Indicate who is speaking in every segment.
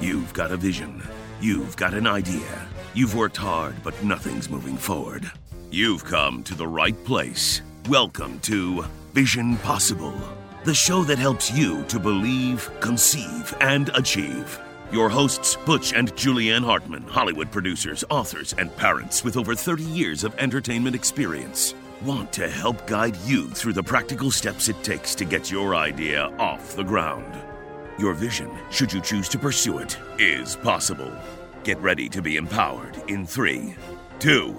Speaker 1: You've got a vision. You've got an idea. You've worked hard, but nothing's moving forward. You've come to the right place. Welcome to Vision Possible, the show that helps you to believe, conceive, and achieve. Your hosts, Butch and Julianne Hartman, Hollywood producers, authors, and parents with over 30 years of entertainment experience, want to help guide you through the practical steps it takes to get your idea off the ground. Your vision, should you choose to pursue it, is possible. Get ready to be empowered in three, two,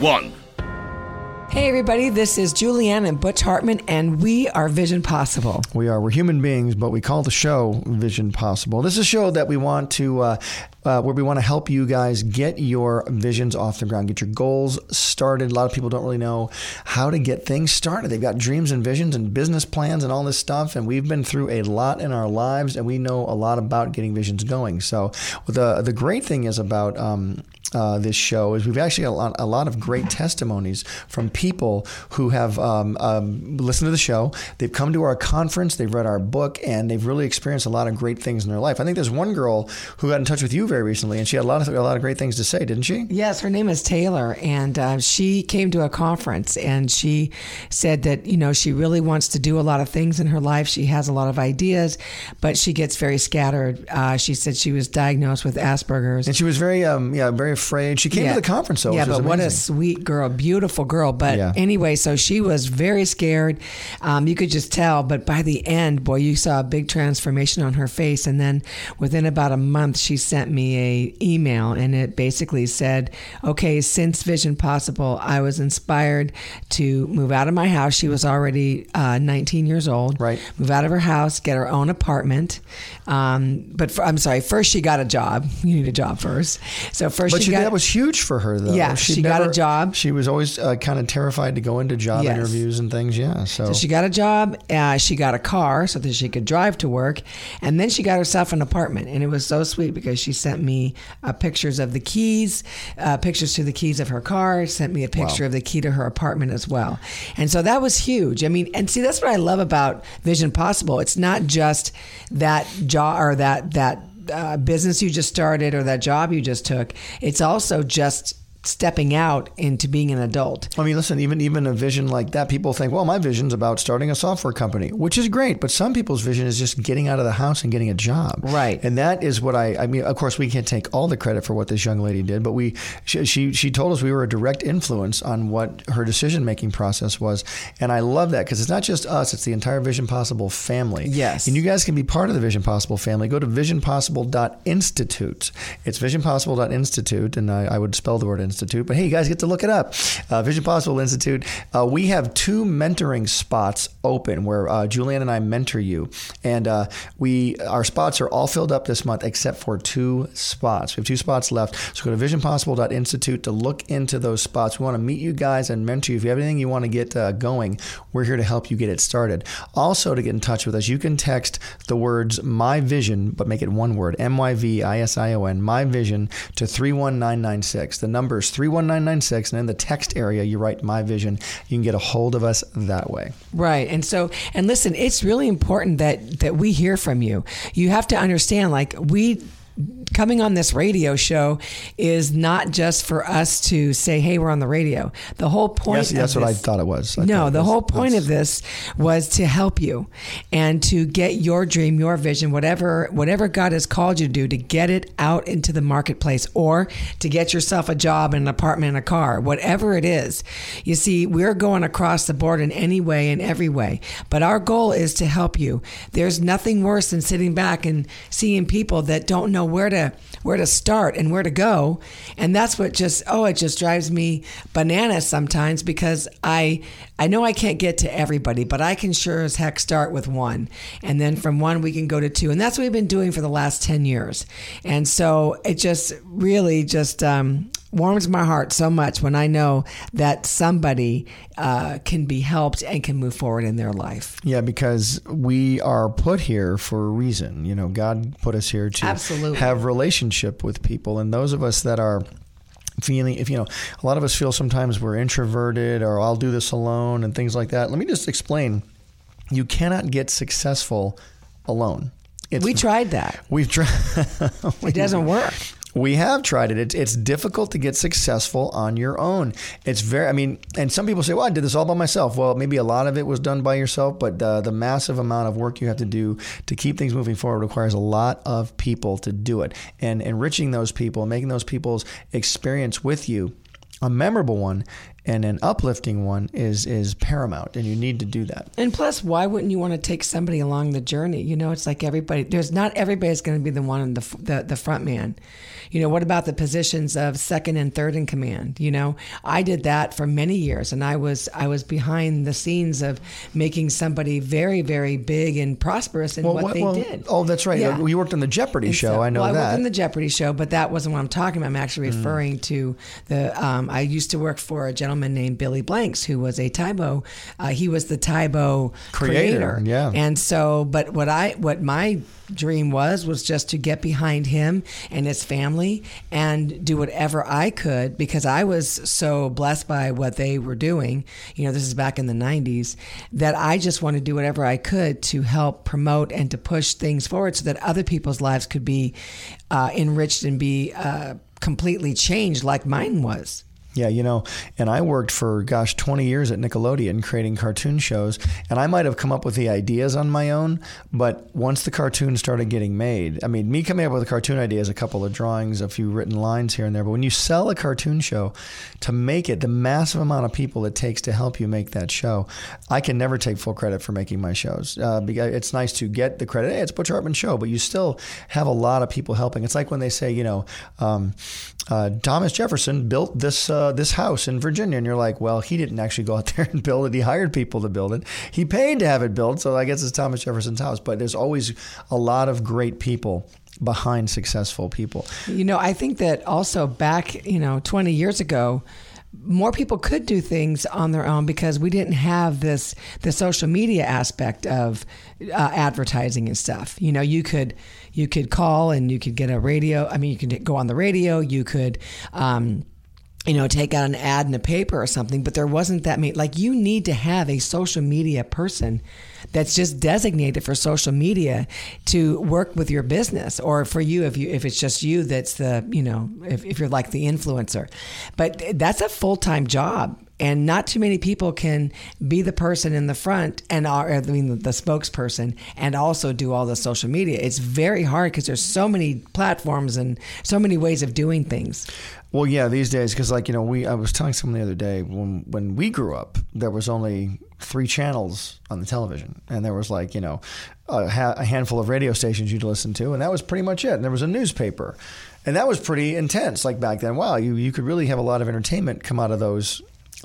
Speaker 1: one.
Speaker 2: Hey, everybody, this is Julianne and Butch Hartman, and we are Vision Possible.
Speaker 3: We are. We're human beings, but we call the show Vision Possible. This is a show that we want to, uh, uh, where we want to help you guys get your visions off the ground, get your goals started. A lot of people don't really know how to get things started. They've got dreams and visions and business plans and all this stuff, and we've been through a lot in our lives, and we know a lot about getting visions going. So, the the great thing is about um, uh, this show is we've actually a lot, a lot of great testimonies from people who have um, um, listened to the show. They've come to our conference, they've read our book, and they've really experienced a lot of great things in their life. I think there's one girl who got in touch with you very recently, and she had a lot of a lot of great things to say, didn't she?
Speaker 2: Yes, her name is Taylor, and uh, she came to a conference, and she said that you know she really wants to do a lot of things in her life. She has a lot of ideas, but she gets very scattered. Uh, she said she was diagnosed with Asperger's,
Speaker 3: and she was very um, yeah very afraid. She came
Speaker 2: Yeah.
Speaker 3: to the conference though.
Speaker 2: Yeah, but what a sweet girl, beautiful girl. But
Speaker 3: Yeah.
Speaker 2: anyway, so she was very scared. Um, you could just tell. But by the end, boy, you saw a big transformation on her face. And then within about a month, she sent me a email, and it basically said, "Okay, since Vision Possible, I was inspired to move out of my house. She was already uh, 19 years old.
Speaker 3: Right.
Speaker 2: Move out of her house, get her own apartment. Um, but for, I'm sorry, first she got a job. You need a job first. So first
Speaker 3: But
Speaker 2: she
Speaker 3: she,
Speaker 2: got
Speaker 3: that was huge for her, though.
Speaker 2: Yeah,
Speaker 3: She'd
Speaker 2: she got a job.
Speaker 3: She was always uh, kind of terrified to go into job
Speaker 2: Yes.
Speaker 3: interviews and things. Yeah, so,
Speaker 2: So she got a job. Uh, she got a car so that she could drive to work, and then she got herself an apartment. And it was so sweet because she sent me uh, pictures of the keys, uh, pictures to the keys of her car. Sent me a picture of the key to her apartment as well. And so that was huge. I mean, and see, that's what I love about Vision Possible. It's not just that job or that that uh, business you just started or that job you just took. It's also just stepping out into being an adult.
Speaker 3: I mean, listen, even even a vision like that, people think, well, my vision's about starting a software company, which is great. But some people's vision is just getting out of the house and getting a job.
Speaker 2: Right.
Speaker 3: And that is what I, I mean, of course, we can't take all the credit for what this young lady did, but we, she, she, she told us we were a direct influence on what her decision making process was. And I love that because it's not just us, it's the entire Vision Possible family.
Speaker 2: Yes.
Speaker 3: And you guys can be part of the Vision Possible family. Go to visionpossible.institute. It's visionpossible.institute, and I, I would spell the word institute, but hey, you guys get to look it up. Uh, Vision Possible Institute. Uh, we have two mentoring spots open where uh, Julianne and I mentor you, and uh, we our spots are all filled up this month except for two spots. We have two spots left. So go to visionpossible.institute to look into those spots. We want to meet you guys and mentor you. If you have anything you want to get uh, going, we're here to help you get it started. Also, to get in touch with us, you can text the words "My Vision," but make it one word: M Y V I S I O N. My Vision to three one nine nine six. The number nine six, and in the text area, you write "My Vision." You can get a hold of us that way.
Speaker 2: Right. And so and listen, it's really important that that we hear from you. You have to understand like we coming on this radio show is not just for us to say hey we're on the radio. The whole point
Speaker 3: Yes,
Speaker 2: of
Speaker 3: that's what I thought it was. I
Speaker 2: no the
Speaker 3: that's-
Speaker 2: whole point of this was to help you and to get your dream your vision whatever whatever god has called you to do to get it out into the marketplace or to get yourself a job an apartment a car whatever it is. You see we're going across the board in any way in every way but our goal is to help you. There's nothing worse than sitting back and seeing people that don't know where to where to start and where to go. And that's what just oh it just drives me bananas sometimes because i i know i can't get to everybody but i can sure as heck start with one and then from one we can go to two and that's what we've been doing for the last 10 years and so it just really just um warms my heart so much when I know that somebody uh, can be helped and can move forward in their life.
Speaker 3: Yeah, because we are put here for a reason. You know, God put us here to
Speaker 2: Absolutely.
Speaker 3: have relationship with people, and those of us that are feeling if you know a lot of us feel sometimes we're introverted or I'll do this alone and things like that. Let me just explain. You cannot get successful alone. It's,
Speaker 2: we tried that.
Speaker 3: We've tried.
Speaker 2: It doesn't work.
Speaker 3: We have tried it. It's, it's difficult to get successful on your own. It's very, I mean, and some people say, well, I did this all by myself. Well, maybe a lot of it was done by yourself, but uh, the massive amount of work you have to do to keep things moving forward requires a lot of people to do it. And enriching those people, making those people's experience with you a memorable one and an uplifting one is is paramount and you need to do that.
Speaker 2: And plus why wouldn't you want to take somebody along the journey? You know it's like everybody there's not everybody's going to be the one in the, the the front man. You know what about the positions of second and third in command? You know i did that for many years and i was i was behind the scenes of making somebody very very big and prosperous in well, what, they well, did.
Speaker 3: oh that's right. Yeah. you worked on the jeopardy and show so, i know
Speaker 2: well,
Speaker 3: that
Speaker 2: i worked on the jeopardy show but that wasn't what i'm talking about. I'm actually mm. referring mm. to the um, i used to work for a gentleman named billy blanks who was a Tae-Bo uh, he was the Tae-Bo creator, creator
Speaker 3: yeah
Speaker 2: and so but what i what my dream was was just to get behind him and his family and do whatever I could because I was so blessed by what they were doing. You know, this is back in the 90s that I just wanted to do whatever I could to help promote and to push things forward so that other people's lives could be uh, enriched and be uh, completely changed like mine was.
Speaker 3: Yeah, you know, and I worked for gosh 20 years at Nickelodeon creating cartoon shows, and I might have come up with the ideas on my own, but once the cartoon started getting made, I mean, me coming up with a cartoon idea is a couple of drawings, a few written lines here and there, but when you sell a cartoon show to make it, the massive amount of people it takes to help you make that show, I can never take full credit for making my shows. Uh, it's nice to get the credit. Hey, it's Butch Hartman show, but you still have a lot of people helping. It's like when they say, you know, um, uh, Thomas Jefferson built this uh, this house in Virginia, and you're like, well, he didn't actually go out there and build it. He hired people to build it. He paid to have it built, so I guess it's Thomas Jefferson's house. But there's always a lot of great people behind successful people.
Speaker 2: You know, I think that also back, you know, 20 years ago more people could do things on their own because we didn't have this the social media aspect of uh, advertising and stuff. You know, you could you could call and you could get a radio. I mean, you could go on the radio. You could. Um, you know, take out an ad in a paper or something, but there wasn't that many. Like, you need to have a social media person that's just designated for social media to work with your business, or for you if you if it's just you that's the you know if, if you're like the influencer. But that's a full time job, and not too many people can be the person in the front and are I mean the spokesperson and also do all the social media. It's very hard because there's so many platforms and so many ways of doing things.
Speaker 3: Well, yeah, these days because like you know we I was telling someone the other day when when we grew up there was only three channels on the television and there was like you know a, ha- a handful of radio stations you'd listen to and that was pretty much it. And there was a newspaper. And that was pretty intense, like back then. Wow, you, you could really have a lot of entertainment come out of those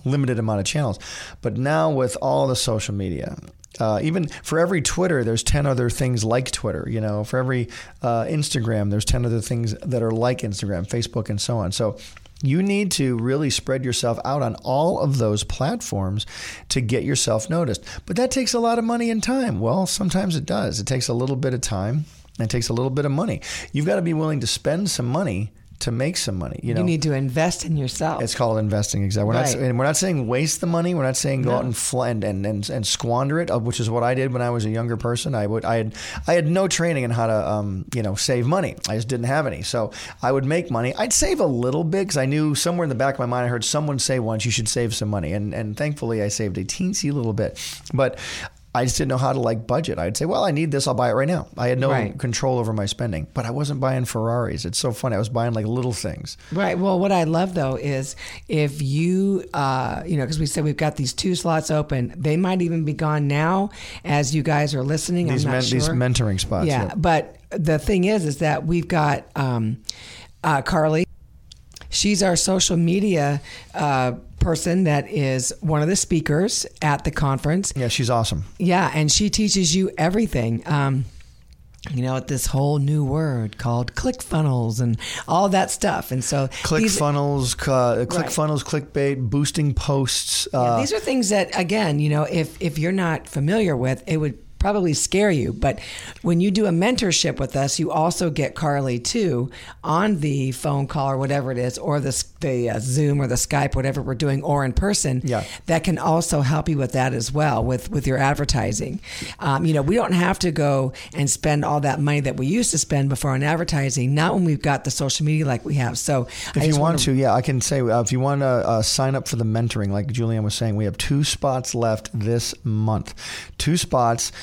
Speaker 3: limited amount of channels. But now with all the social media, uh, even for every Twitter, there's 10 other things like Twitter. You know, for every uh, Instagram, there's 10 other things that are like Instagram, Facebook, and so on. So you need to really spread yourself out on all of those platforms to get yourself noticed. But that takes a lot of money and time. Well, sometimes it does. It takes a little bit of time and it takes a little bit of money. You've got to be willing to spend some money to make some money. You know,
Speaker 2: you need to invest in yourself.
Speaker 3: It's called investing. Exactly. We're right. not and we're not saying waste the money. We're not saying go no. out and, fl- and, and and and squander it, uh, which is what I did when I was a younger person. I would I had I had no training in how to um, you know save money. I just didn't have any. So I would make money. I'd save a little bit because I knew somewhere in the back of my mind I heard someone say once you should save some money, and and thankfully I saved a teensy little bit. But I just didn't know how to like budget. I'd say, well, I need this. I'll buy it right now. I had no right. control over my spending, but I wasn't buying Ferraris. It's so funny. I was buying like little things.
Speaker 2: Right. Well, what I love though is if you, uh, you know, because we said we've got these two slots open, they might even be gone now as you guys are listening.
Speaker 3: These,
Speaker 2: men,
Speaker 3: sure. these mentoring spots.
Speaker 2: Yeah. Yep. But the thing is, is that we've got um, uh, Carly. She's our social media uh, person that is one of the speakers at the conference.
Speaker 3: Yeah, she's awesome.
Speaker 2: Yeah, and she teaches you everything. Um, you know, this whole new word called click funnels and all that stuff. And so,
Speaker 3: click these, funnels, uh, click right. funnels, clickbait, boosting posts.
Speaker 2: Uh, yeah, these are things that, again, you know, if if you're not familiar with, it would probably scare you. But when you do a mentorship with us, you also get Carly too on the phone call or whatever it is, or the the uh, Zoom or the Skype, whatever we're doing, or in person.
Speaker 3: Yeah.
Speaker 2: that can also help you with that as well with with your advertising. Um, you know, we don't have to go and spend all that money that we used to spend before on advertising. Not when we've got the social media like we have. So
Speaker 3: If you want to, yeah, I can say uh, if you want to uh, sign up for the mentoring, like Julianne was saying, we have two spots left this month. Two spots,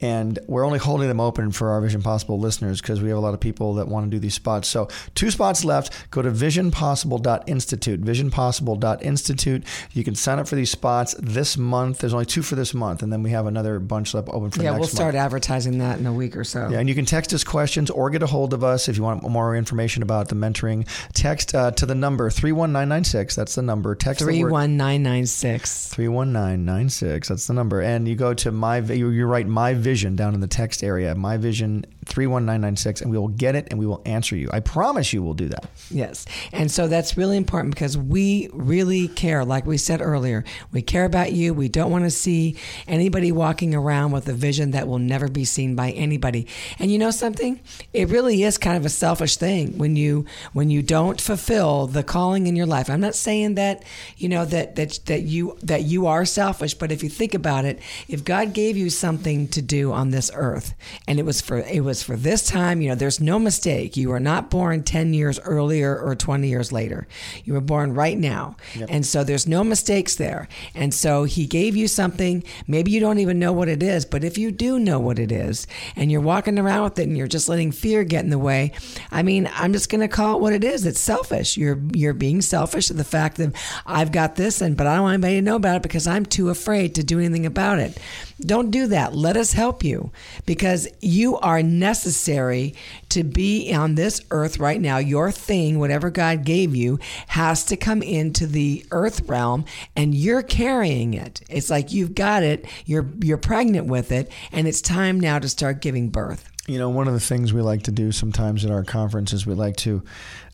Speaker 3: and we're only holding them open for our Vision Possible listeners because we have a lot of people that want to do these spots. So, two spots left. Go to visionpossible.institute. Visionpossible.institute. You can sign up for these spots this month. There's only two for this month, and then we have another bunch left open for
Speaker 2: yeah, we'll
Speaker 3: month.
Speaker 2: start advertising that in a week or so.
Speaker 3: Yeah, and you can text us questions or get a hold of us if you want more information about the mentoring. Text uh, to the number 31996. That's the number. Text the
Speaker 2: Three
Speaker 3: word
Speaker 2: one nine nine six.
Speaker 3: 31996. That's the number. And you go to my, you, you write my vision down in the text area, my vision 31996, and we will get it and we will answer you. I promise you we'll do that.
Speaker 2: Yes. And so that's really important because we really care. Like we said earlier, we care about you. We don't want to see anybody walking around with a vision that will never be seen by anybody. And you know something? It really is kind of a selfish thing when you when you don't fulfill the calling in your life. I'm not saying that, you know, that that that you that you are selfish, but if you think about it, if God gave you something to do on this earth and it was for it was for this time, you know, there's no mistake. You were not born 10 years earlier or 20 years later. You were born right now. And so there's no mistakes there. And so he gave you something, maybe you don't even know what it is, but if you do know what it is and you're walking around with it and you're just letting fear get in the way, I mean, I'm just going to call it what it is. It's selfish. You're you're being selfish the fact that I've got this and but I don't want anybody to know about it because I'm too afraid to do anything about it. Don't do that. Let us help you because you are necessary to be on this earth right now. Your thing, whatever God gave you, has to come into the earth realm and you're carrying it. It's like you've got it, you're you're pregnant with it, and it's time now to start giving birth.
Speaker 3: You know, one of the things we like to do sometimes at our conferences, we like to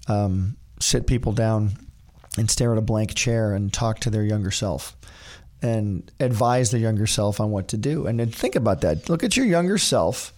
Speaker 3: um, sit people down and stare at a blank chair and talk to their younger self and advise their younger self on what to do. And then think about that. Look at your younger self.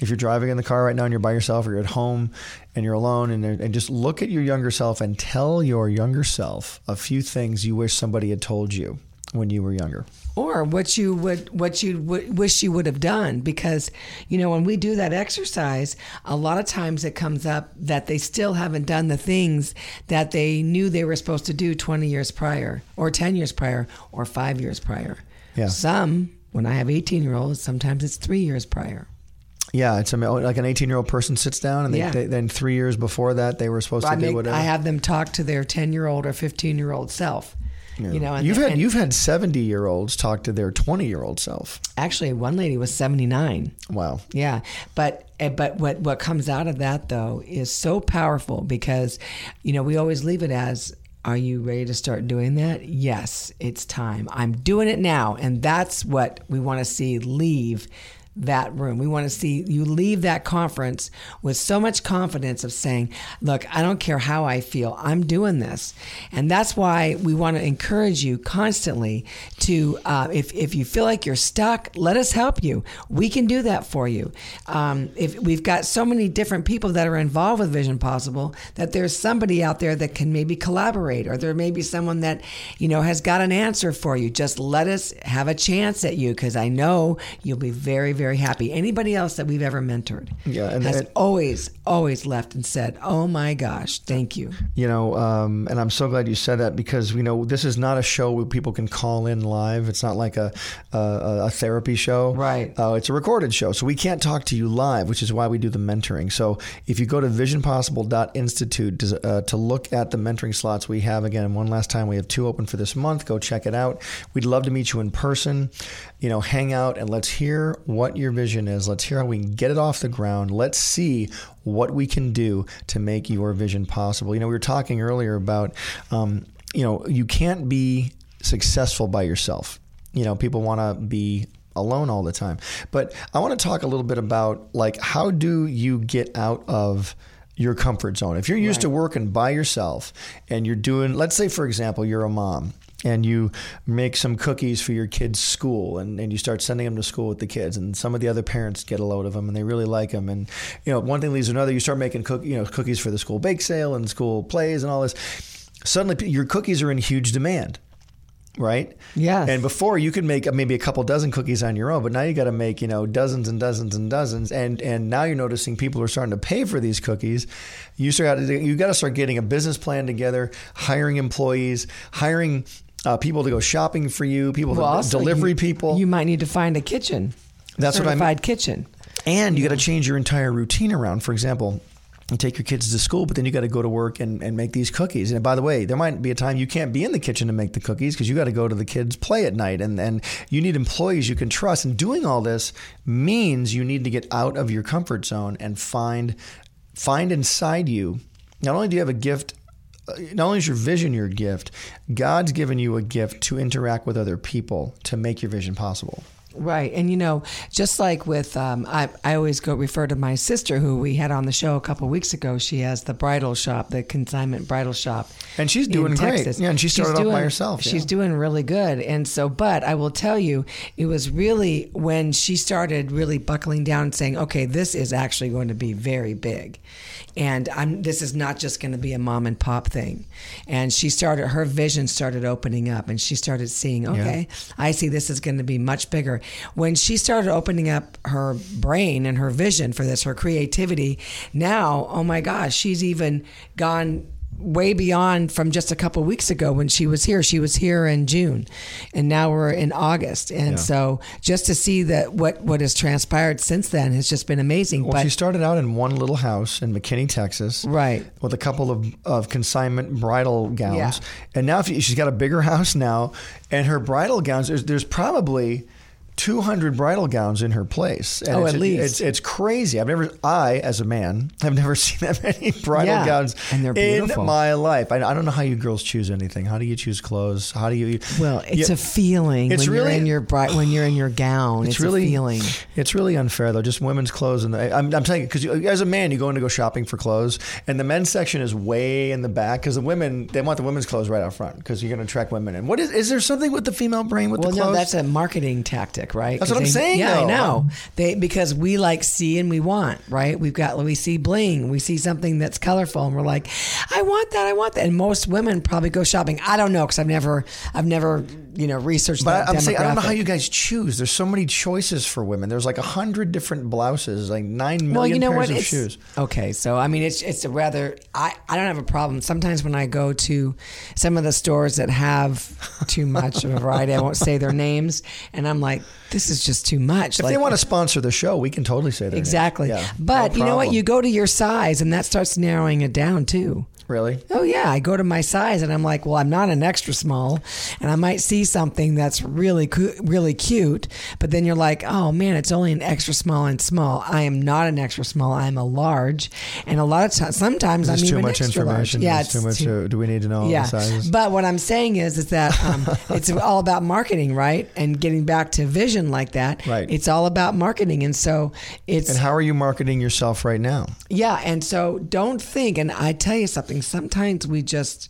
Speaker 3: If you're driving in the car right now and you're by yourself, or you're at home and you're alone, and, and just look at your younger self and tell your younger self a few things you wish somebody had told you when you were younger.
Speaker 2: or what you would what you w- wish you would have done because you know when we do that exercise a lot of times it comes up that they still haven't done the things that they knew they were supposed to do 20 years prior or 10 years prior or 5 years prior
Speaker 3: Yeah.
Speaker 2: some when i have 18 year olds sometimes it's 3 years prior
Speaker 3: Yeah, it's like an 18 year old person sits down, and they,
Speaker 2: Yeah.
Speaker 3: they, then three years before that, they were supposed
Speaker 2: I,
Speaker 3: to do
Speaker 2: make,
Speaker 3: whatever.
Speaker 2: I have them talk to their 10 year old or 15 year old self you know and,
Speaker 3: you've had you've had 70 year olds talk to their 20 year old self.
Speaker 2: actually one lady was 79
Speaker 3: Wow.
Speaker 2: Yeah, but eh, but what what comes out of that though is so powerful because you know we always leave it as are you ready to start doing that? Yes, it's time. I'm doing it now and that's what we want to see leave that room. We want to see you leave that conference with so much confidence of saying, "Look, I don't care how I feel. I'm doing this." And that's why we want to encourage you constantly to, uh, if if you feel like you're stuck, let us help you. We can do that for you. Um, if we've got so many different people that are involved with Vision Possible, that there's somebody out there that can maybe collaborate, or there may be someone that you know has got an answer for you. Just let us have a chance at you because I know you'll be very very happy. Anybody else that we've ever mentored
Speaker 3: Yeah, and-
Speaker 2: has
Speaker 3: and-
Speaker 2: always always left and said, "Oh my gosh, thank you."
Speaker 3: You know, um, and I'm so glad you said that because you know this is not a show where people can call in live. It's not like a a, a therapy show,
Speaker 2: Right.
Speaker 3: Uh, it's a recorded show, so we can't talk to you live, which is why we do the mentoring. So if you go to visionpossible.institute to, uh, to look at the mentoring slots we have, again, one last time, we have two open for this month. Go check it out. We'd love to meet you in person. You know, hang out and let's hear what your vision is. Let's hear how we can get it off the ground. Let's see what we can do to make your vision possible. You know, we were talking earlier about, um, you know, you can't be successful by yourself. You know, people want to be alone all the time. But I want to talk a little bit about like how do you get out of your comfort zone? If you're used to working by yourself and you're doing let's say for example you're a mom and you make some cookies for your kids' school and, and you start sending them to school with the kids and some of the other parents get a load of them and they really like them and you know one thing leads to another you start making cook, you know cookies for the school bake sale and school plays and all this suddenly your cookies are in huge demand right?
Speaker 2: Yes.
Speaker 3: And before you could make maybe a couple dozen cookies on your own, but now you got to make you know dozens and dozens and dozens, and and now you're noticing people are starting to pay for these cookies. You start you got to start getting a business plan together, hiring employees, hiring. Uh, people to go shopping for you, people
Speaker 2: Well,
Speaker 3: to delivery
Speaker 2: you-
Speaker 3: people.
Speaker 2: You might need to find a kitchen.
Speaker 3: That's what I mean.
Speaker 2: kitchen.
Speaker 3: And you got to change your entire routine around. For example, you take your kids to school, but then you got to go to work and, and make these cookies. And by the way, there might be a time you can't be in the kitchen to make the cookies because you got to go to the kids' play at night. And, and you need employees you can trust. And doing all this means you need to get out of your comfort zone and find find inside you. Not only do you have a gift Uh, not only is your vision your gift, God's given you a gift to interact with other people to make your vision possible.
Speaker 2: Right. And, you know, just like with, um, I, I always go refer to my sister who we had on the show a couple weeks ago. She has the bridal shop, the consignment bridal shop.
Speaker 3: And she's
Speaker 2: in
Speaker 3: doing great.
Speaker 2: Texas.
Speaker 3: Yeah, and she
Speaker 2: She's
Speaker 3: started off by
Speaker 2: doing-
Speaker 3: herself,
Speaker 2: She's
Speaker 3: yeah.
Speaker 2: doing really good. And so, but I will tell you, it was really when she started really buckling down and saying, okay, this is actually going to be very big. And I'm, this is not just going to be a mom and pop thing. And she started, her vision started opening up and she started seeing, okay, I see this is going to be much bigger. When she started opening up her brain and her vision for this, her creativity, now, oh my gosh, she's even gone way beyond from just a couple weeks ago when she was here. She was here in June, and now we're in August. And
Speaker 3: Yeah.
Speaker 2: so, just to see that what what has transpired since then has just been amazing.
Speaker 3: Well,
Speaker 2: but
Speaker 3: she started out in one little house in McKinney, Texas.
Speaker 2: Right.
Speaker 3: With a couple of, of consignment bridal gowns.
Speaker 2: Yeah.
Speaker 3: And now if you- she's got a bigger house now. And her bridal gowns, there's, there's probably 200 bridal gowns in her place. And
Speaker 2: Oh,
Speaker 3: it's,
Speaker 2: at least.
Speaker 3: It's, it's crazy. I've never, I, as a man, have never seen that many bridal
Speaker 2: Yeah.
Speaker 3: gowns
Speaker 2: And they're
Speaker 3: in
Speaker 2: beautiful.
Speaker 3: my life. I, I don't know how you girls choose anything. How do you choose clothes? How do you.
Speaker 2: well, it's
Speaker 3: Yeah.
Speaker 2: a feeling
Speaker 3: It's
Speaker 2: when you're
Speaker 3: really-
Speaker 2: in your bri- when you're in your gown. It's,
Speaker 3: It's really
Speaker 2: a feeling.
Speaker 3: It's really unfair though. Just women's clothes, and I'm, I'm telling you because as a man, you go in to go shopping for clothes, and the men's section is way in the back because the women they want the women's clothes right out front because you're going to attract women. And what is is there something with the female brain with
Speaker 2: Well,
Speaker 3: the
Speaker 2: no, that's a marketing tactic, right?
Speaker 3: That's what I'm
Speaker 2: they-
Speaker 3: saying,
Speaker 2: Yeah, I know. They because we like see and we want, right? We've got we see bling, we see something that's colorful, and we're like, I want that, I want that. And most women probably go shopping. I don't know because I've never, I've never, you know, researched
Speaker 3: But I'm saying I don't know how you guys choose. There's so many choices for women. There's like a hundred different blouses, like nine million
Speaker 2: well, you know
Speaker 3: pairs
Speaker 2: what?
Speaker 3: of
Speaker 2: It's,
Speaker 3: shoes.
Speaker 2: Okay, so I mean, it's it's a rather I I don't have a problem. Sometimes when I go to some of the stores that have too much of a variety, I won't say their names, and I'm like, this is just too much.
Speaker 3: If they want to sponsor the show, we can totally say that.
Speaker 2: Exactly.
Speaker 3: Yeah,
Speaker 2: but
Speaker 3: no
Speaker 2: you know what? You go to your size and that starts narrowing it down too.
Speaker 3: Really.
Speaker 2: Oh yeah, I go to my size and I'm like, well, I'm not an extra small, and I might see something that's really cu- really cute, but then you're like, oh man, it's only an extra small and small. I am not an extra small. I'm a large, and a lot of times, sometimes
Speaker 3: There's
Speaker 2: I'm
Speaker 3: too much information.
Speaker 2: large. Yeah,
Speaker 3: There's too much. uh, do we need to know all
Speaker 2: yeah,
Speaker 3: the sizes?
Speaker 2: but what I'm saying is, is that um, it's all about marketing, right? And getting back to vision like that,
Speaker 3: Right.
Speaker 2: It's all about marketing, and so it's
Speaker 3: and how are you marketing yourself right now?
Speaker 2: yeah, and so don't think, and I tell you something, sometimes we just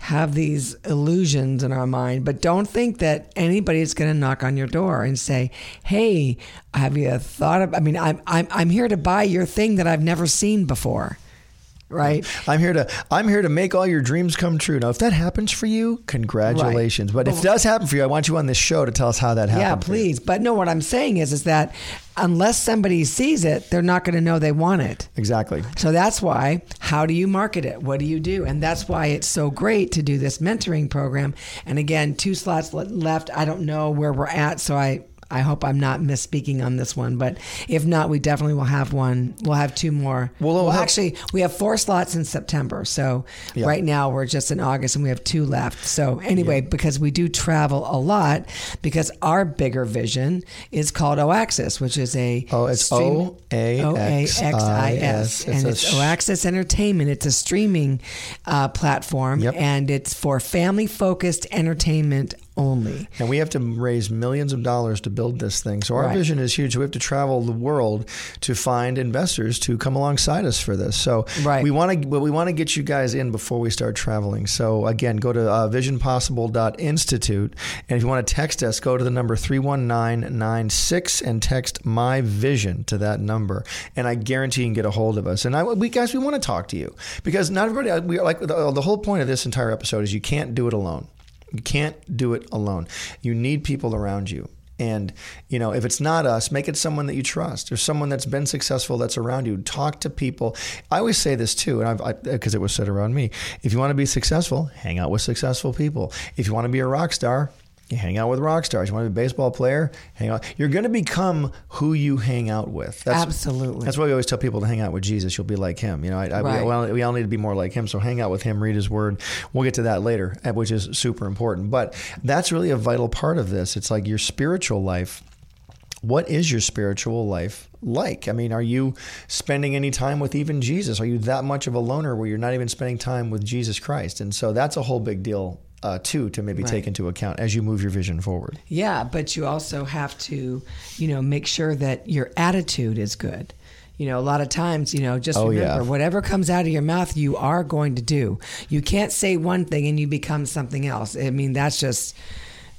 Speaker 2: have these illusions in our mind, but don't think that anybody's going to knock on your door and say, "Hey, have you thought of I mean, I'm I'm I'm here to buy your thing that I've never seen before." Right?
Speaker 3: I'm here to I'm here to make all your dreams come true. Now, if that happens for you, congratulations. But if it does happen for you, I want you on this show to tell us how that happened.
Speaker 2: Yeah, please. But no, what I'm saying is is that unless somebody sees it, they're not going to know they want it.
Speaker 3: Exactly.
Speaker 2: So that's why, how do you market it? What do you do? And that's why it's so great to do this mentoring program. And again, two slots left. I don't know where we're at, so I. I hope I'm not misspeaking on this one, but if not, we definitely will have one. We'll have two more.
Speaker 3: Well, we'll
Speaker 2: actually, we have four slots in September. So
Speaker 3: Yeah.
Speaker 2: right now we're just in August and we have two left. So anyway, because we do travel a lot, because our bigger vision is called OAxis, which is a
Speaker 3: Oh, it's
Speaker 2: stream-
Speaker 3: O-A-X-I-S.
Speaker 2: O-A-X-I-S.
Speaker 3: It's
Speaker 2: And it's OAxis Entertainment. It's a streaming uh, platform, and it's for family-focused entertainment only.
Speaker 3: And we have to raise millions of dollars to build this thing. So our
Speaker 2: Right.
Speaker 3: vision is huge. We have to travel the world to find investors to come alongside us for this. So
Speaker 2: Right.
Speaker 3: we want to, but we want to get you guys in before we start traveling. So again, go to uh, visionpossible.institute. And if you want to text us, go to the number 31996 and text my vision to that number. And I guarantee you can get a hold of us. And I, we guys, we want to talk to you because not everybody, we are like the, the whole point of this entire episode is you can't do it alone. You can't do it alone. You need people around you. And, you know, if it's not us, make it someone that you trust or someone that's been successful that's around you. Talk to people. I always say this too, and I've, because it was said around me. If you want to be successful, hang out with successful people. If you want to be a rock star, you hang out with rock stars. You want to be a baseball player, hang out. You're going to become who you hang out with. That's,
Speaker 2: Absolutely.
Speaker 3: That's why we always tell people to hang out with Jesus. You'll be like him. You know, I, I,
Speaker 2: Right.
Speaker 3: we, all, we all need to be more like him. So hang out with him, read his word. We'll get to that later, uh, which is super important. But that's really a vital part of this. It's like your spiritual life. What is your spiritual life like? I mean, are you spending any time with even Jesus? Are you that much of a loner where you're not even spending time with Jesus Christ? And so that's a whole big deal, uh, too, to maybe take into account as you move your vision forward.
Speaker 2: Yeah, but you also have to, you know, make sure that your attitude is good. You know, a lot of times, you know, just
Speaker 3: Oh,
Speaker 2: remember
Speaker 3: yeah.
Speaker 2: whatever comes out of your mouth, you are going to do. You can't say one thing and you become something else. I mean, that's just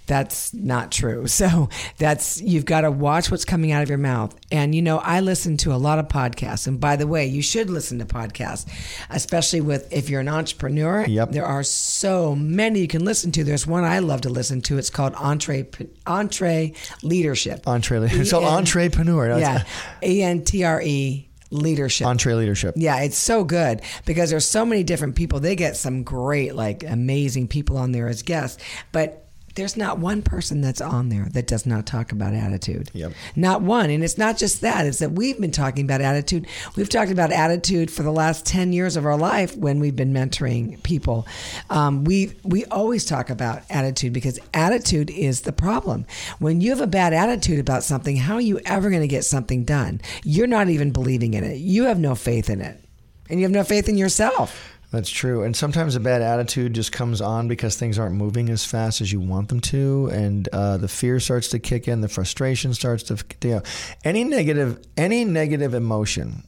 Speaker 2: that's not true. So that's you've got to watch what's coming out of your mouth. And you know, I listen to a lot of podcasts. And by the way, you should listen to podcasts, especially with if you're an entrepreneur.
Speaker 3: Yep.
Speaker 2: There are so many you can listen to. There's one I love to listen to. It's called Entree Entree Leadership.
Speaker 3: Entree, so
Speaker 2: E-N-
Speaker 3: entrepreneur. That's-
Speaker 2: Yeah, E N T R E leadership.
Speaker 3: EntreLeadership.
Speaker 2: Yeah, it's so good because there's so many different people. They get some great, like amazing people on there as guests, but there's not one person that's on there that does not talk about attitude.
Speaker 3: Yep.
Speaker 2: Not one. And it's not just that, it's that we've been talking about attitude. We've talked about attitude for the last 10 years of our life when we've been mentoring people. Um, we, we always talk about attitude because attitude is the problem. When you have a bad attitude about something, how are you ever going to get something done? You're not even believing in it. You have no faith in it. And you have no faith in yourself.
Speaker 3: That's true. And sometimes a bad attitude just comes on because things aren't moving as fast as you want them to, and uh, the fear starts to kick in, the frustration starts to. You know, any negative, any negative emotion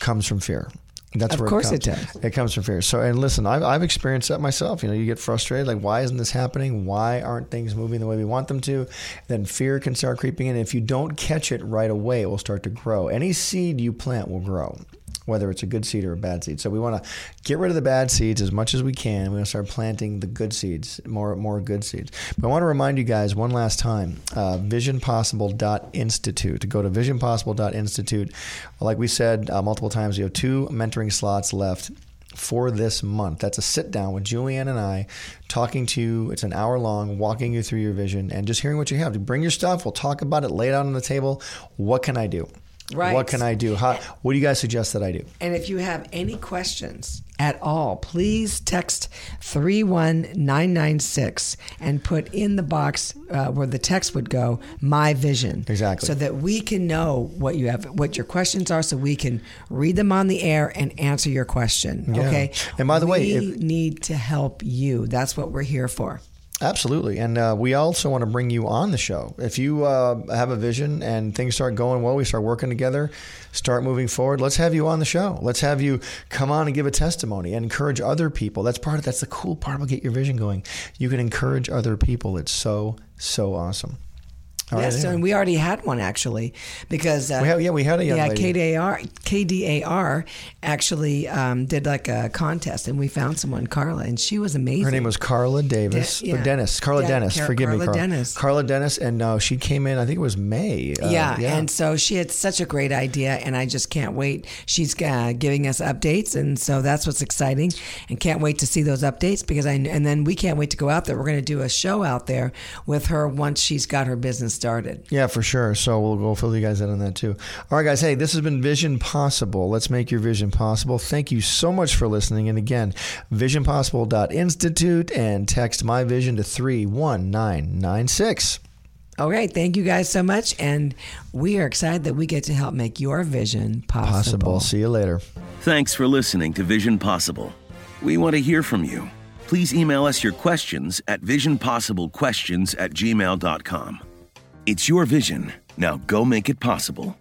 Speaker 3: comes from fear. That's where
Speaker 2: Of
Speaker 3: where
Speaker 2: course
Speaker 3: it
Speaker 2: it
Speaker 3: comes.
Speaker 2: does.
Speaker 3: It comes from fear. So, and listen, I've, I've experienced that myself. You know, you get frustrated, like, why isn't this happening? Why aren't things moving the way we want them to? Then fear can start creeping in. If you don't catch it right away, it will start to grow. Any seed you plant will grow whether it's a good seed or a bad seed. So we want to get rid of the bad seeds as much as we can. We want to start planting the good seeds, more more good seeds. But I want to remind you guys one last time, uh, visionpossible.institute. Go to visionpossible.institute. Like we said uh, multiple times, you have two mentoring slots left for this month. That's a sit down with Julianne and I talking to you. It's an hour long, walking you through your vision and just hearing what you have. Bring your stuff. We'll talk about it, lay it out on the table. What can I do?
Speaker 2: Right.
Speaker 3: What can I do? How, what do you guys suggest that I do?
Speaker 2: And if you have any questions at all, please text 31996 and put in the box uh, where the text would go, my vision.
Speaker 3: Exactly.
Speaker 2: So that we can know what you have, what your questions are, so we can read them on the air and answer your question.
Speaker 3: Yeah.
Speaker 2: Okay.
Speaker 3: And by the way,
Speaker 2: we need to help you. That's what we're here for.
Speaker 3: Absolutely. And uh, we also want to bring you on the show. If you uh, have a vision and things start going well, we start working together, start moving forward, let's have you on the show. Let's have you come on and give a testimony and encourage other people. That's part of that's the cool part about get your vision going. You can encourage other people. It's so so awesome. Right,
Speaker 2: yes,
Speaker 3: yeah.
Speaker 2: and we already had one actually because uh,
Speaker 3: We have- yeah, we had a young
Speaker 2: yeah
Speaker 3: lady.
Speaker 2: KDAR KDAR actually um, did like a contest and we found someone Carla and she was amazing.
Speaker 3: Her name was Carla Davis.
Speaker 2: De- yeah.
Speaker 3: or Dennis. Carla
Speaker 2: Yeah,
Speaker 3: Dennis.
Speaker 2: Car-
Speaker 3: Forgive me,
Speaker 2: Carla
Speaker 3: Carla.
Speaker 2: Dennis.
Speaker 3: Carla Dennis. And uh, she came in, I think it was May. Uh,
Speaker 2: yeah, and so she had such a great idea, and I just can't wait. She's uh, giving us updates, and so that's what's exciting, and can't wait to see those updates because I and then we can't wait to go out there. We're going to do a show out there with her once she's got her business started.
Speaker 3: Yeah, for sure. So we'll go fill you guys in on that too. All right, guys. Hey, this has been Vision Possible. Let's make your vision possible. Thank you so much for listening. And again, visionpossible.institute and text my vision to 31996.
Speaker 2: Okay, thank you guys so much, and we are excited that we get to help make your vision possible.
Speaker 3: Possible. See you later.
Speaker 1: Thanks for listening to Vision Possible. We want to hear from you. please email us your questions at visionpossiblequestions at gmail.com. It's your vision. Now go make it possible.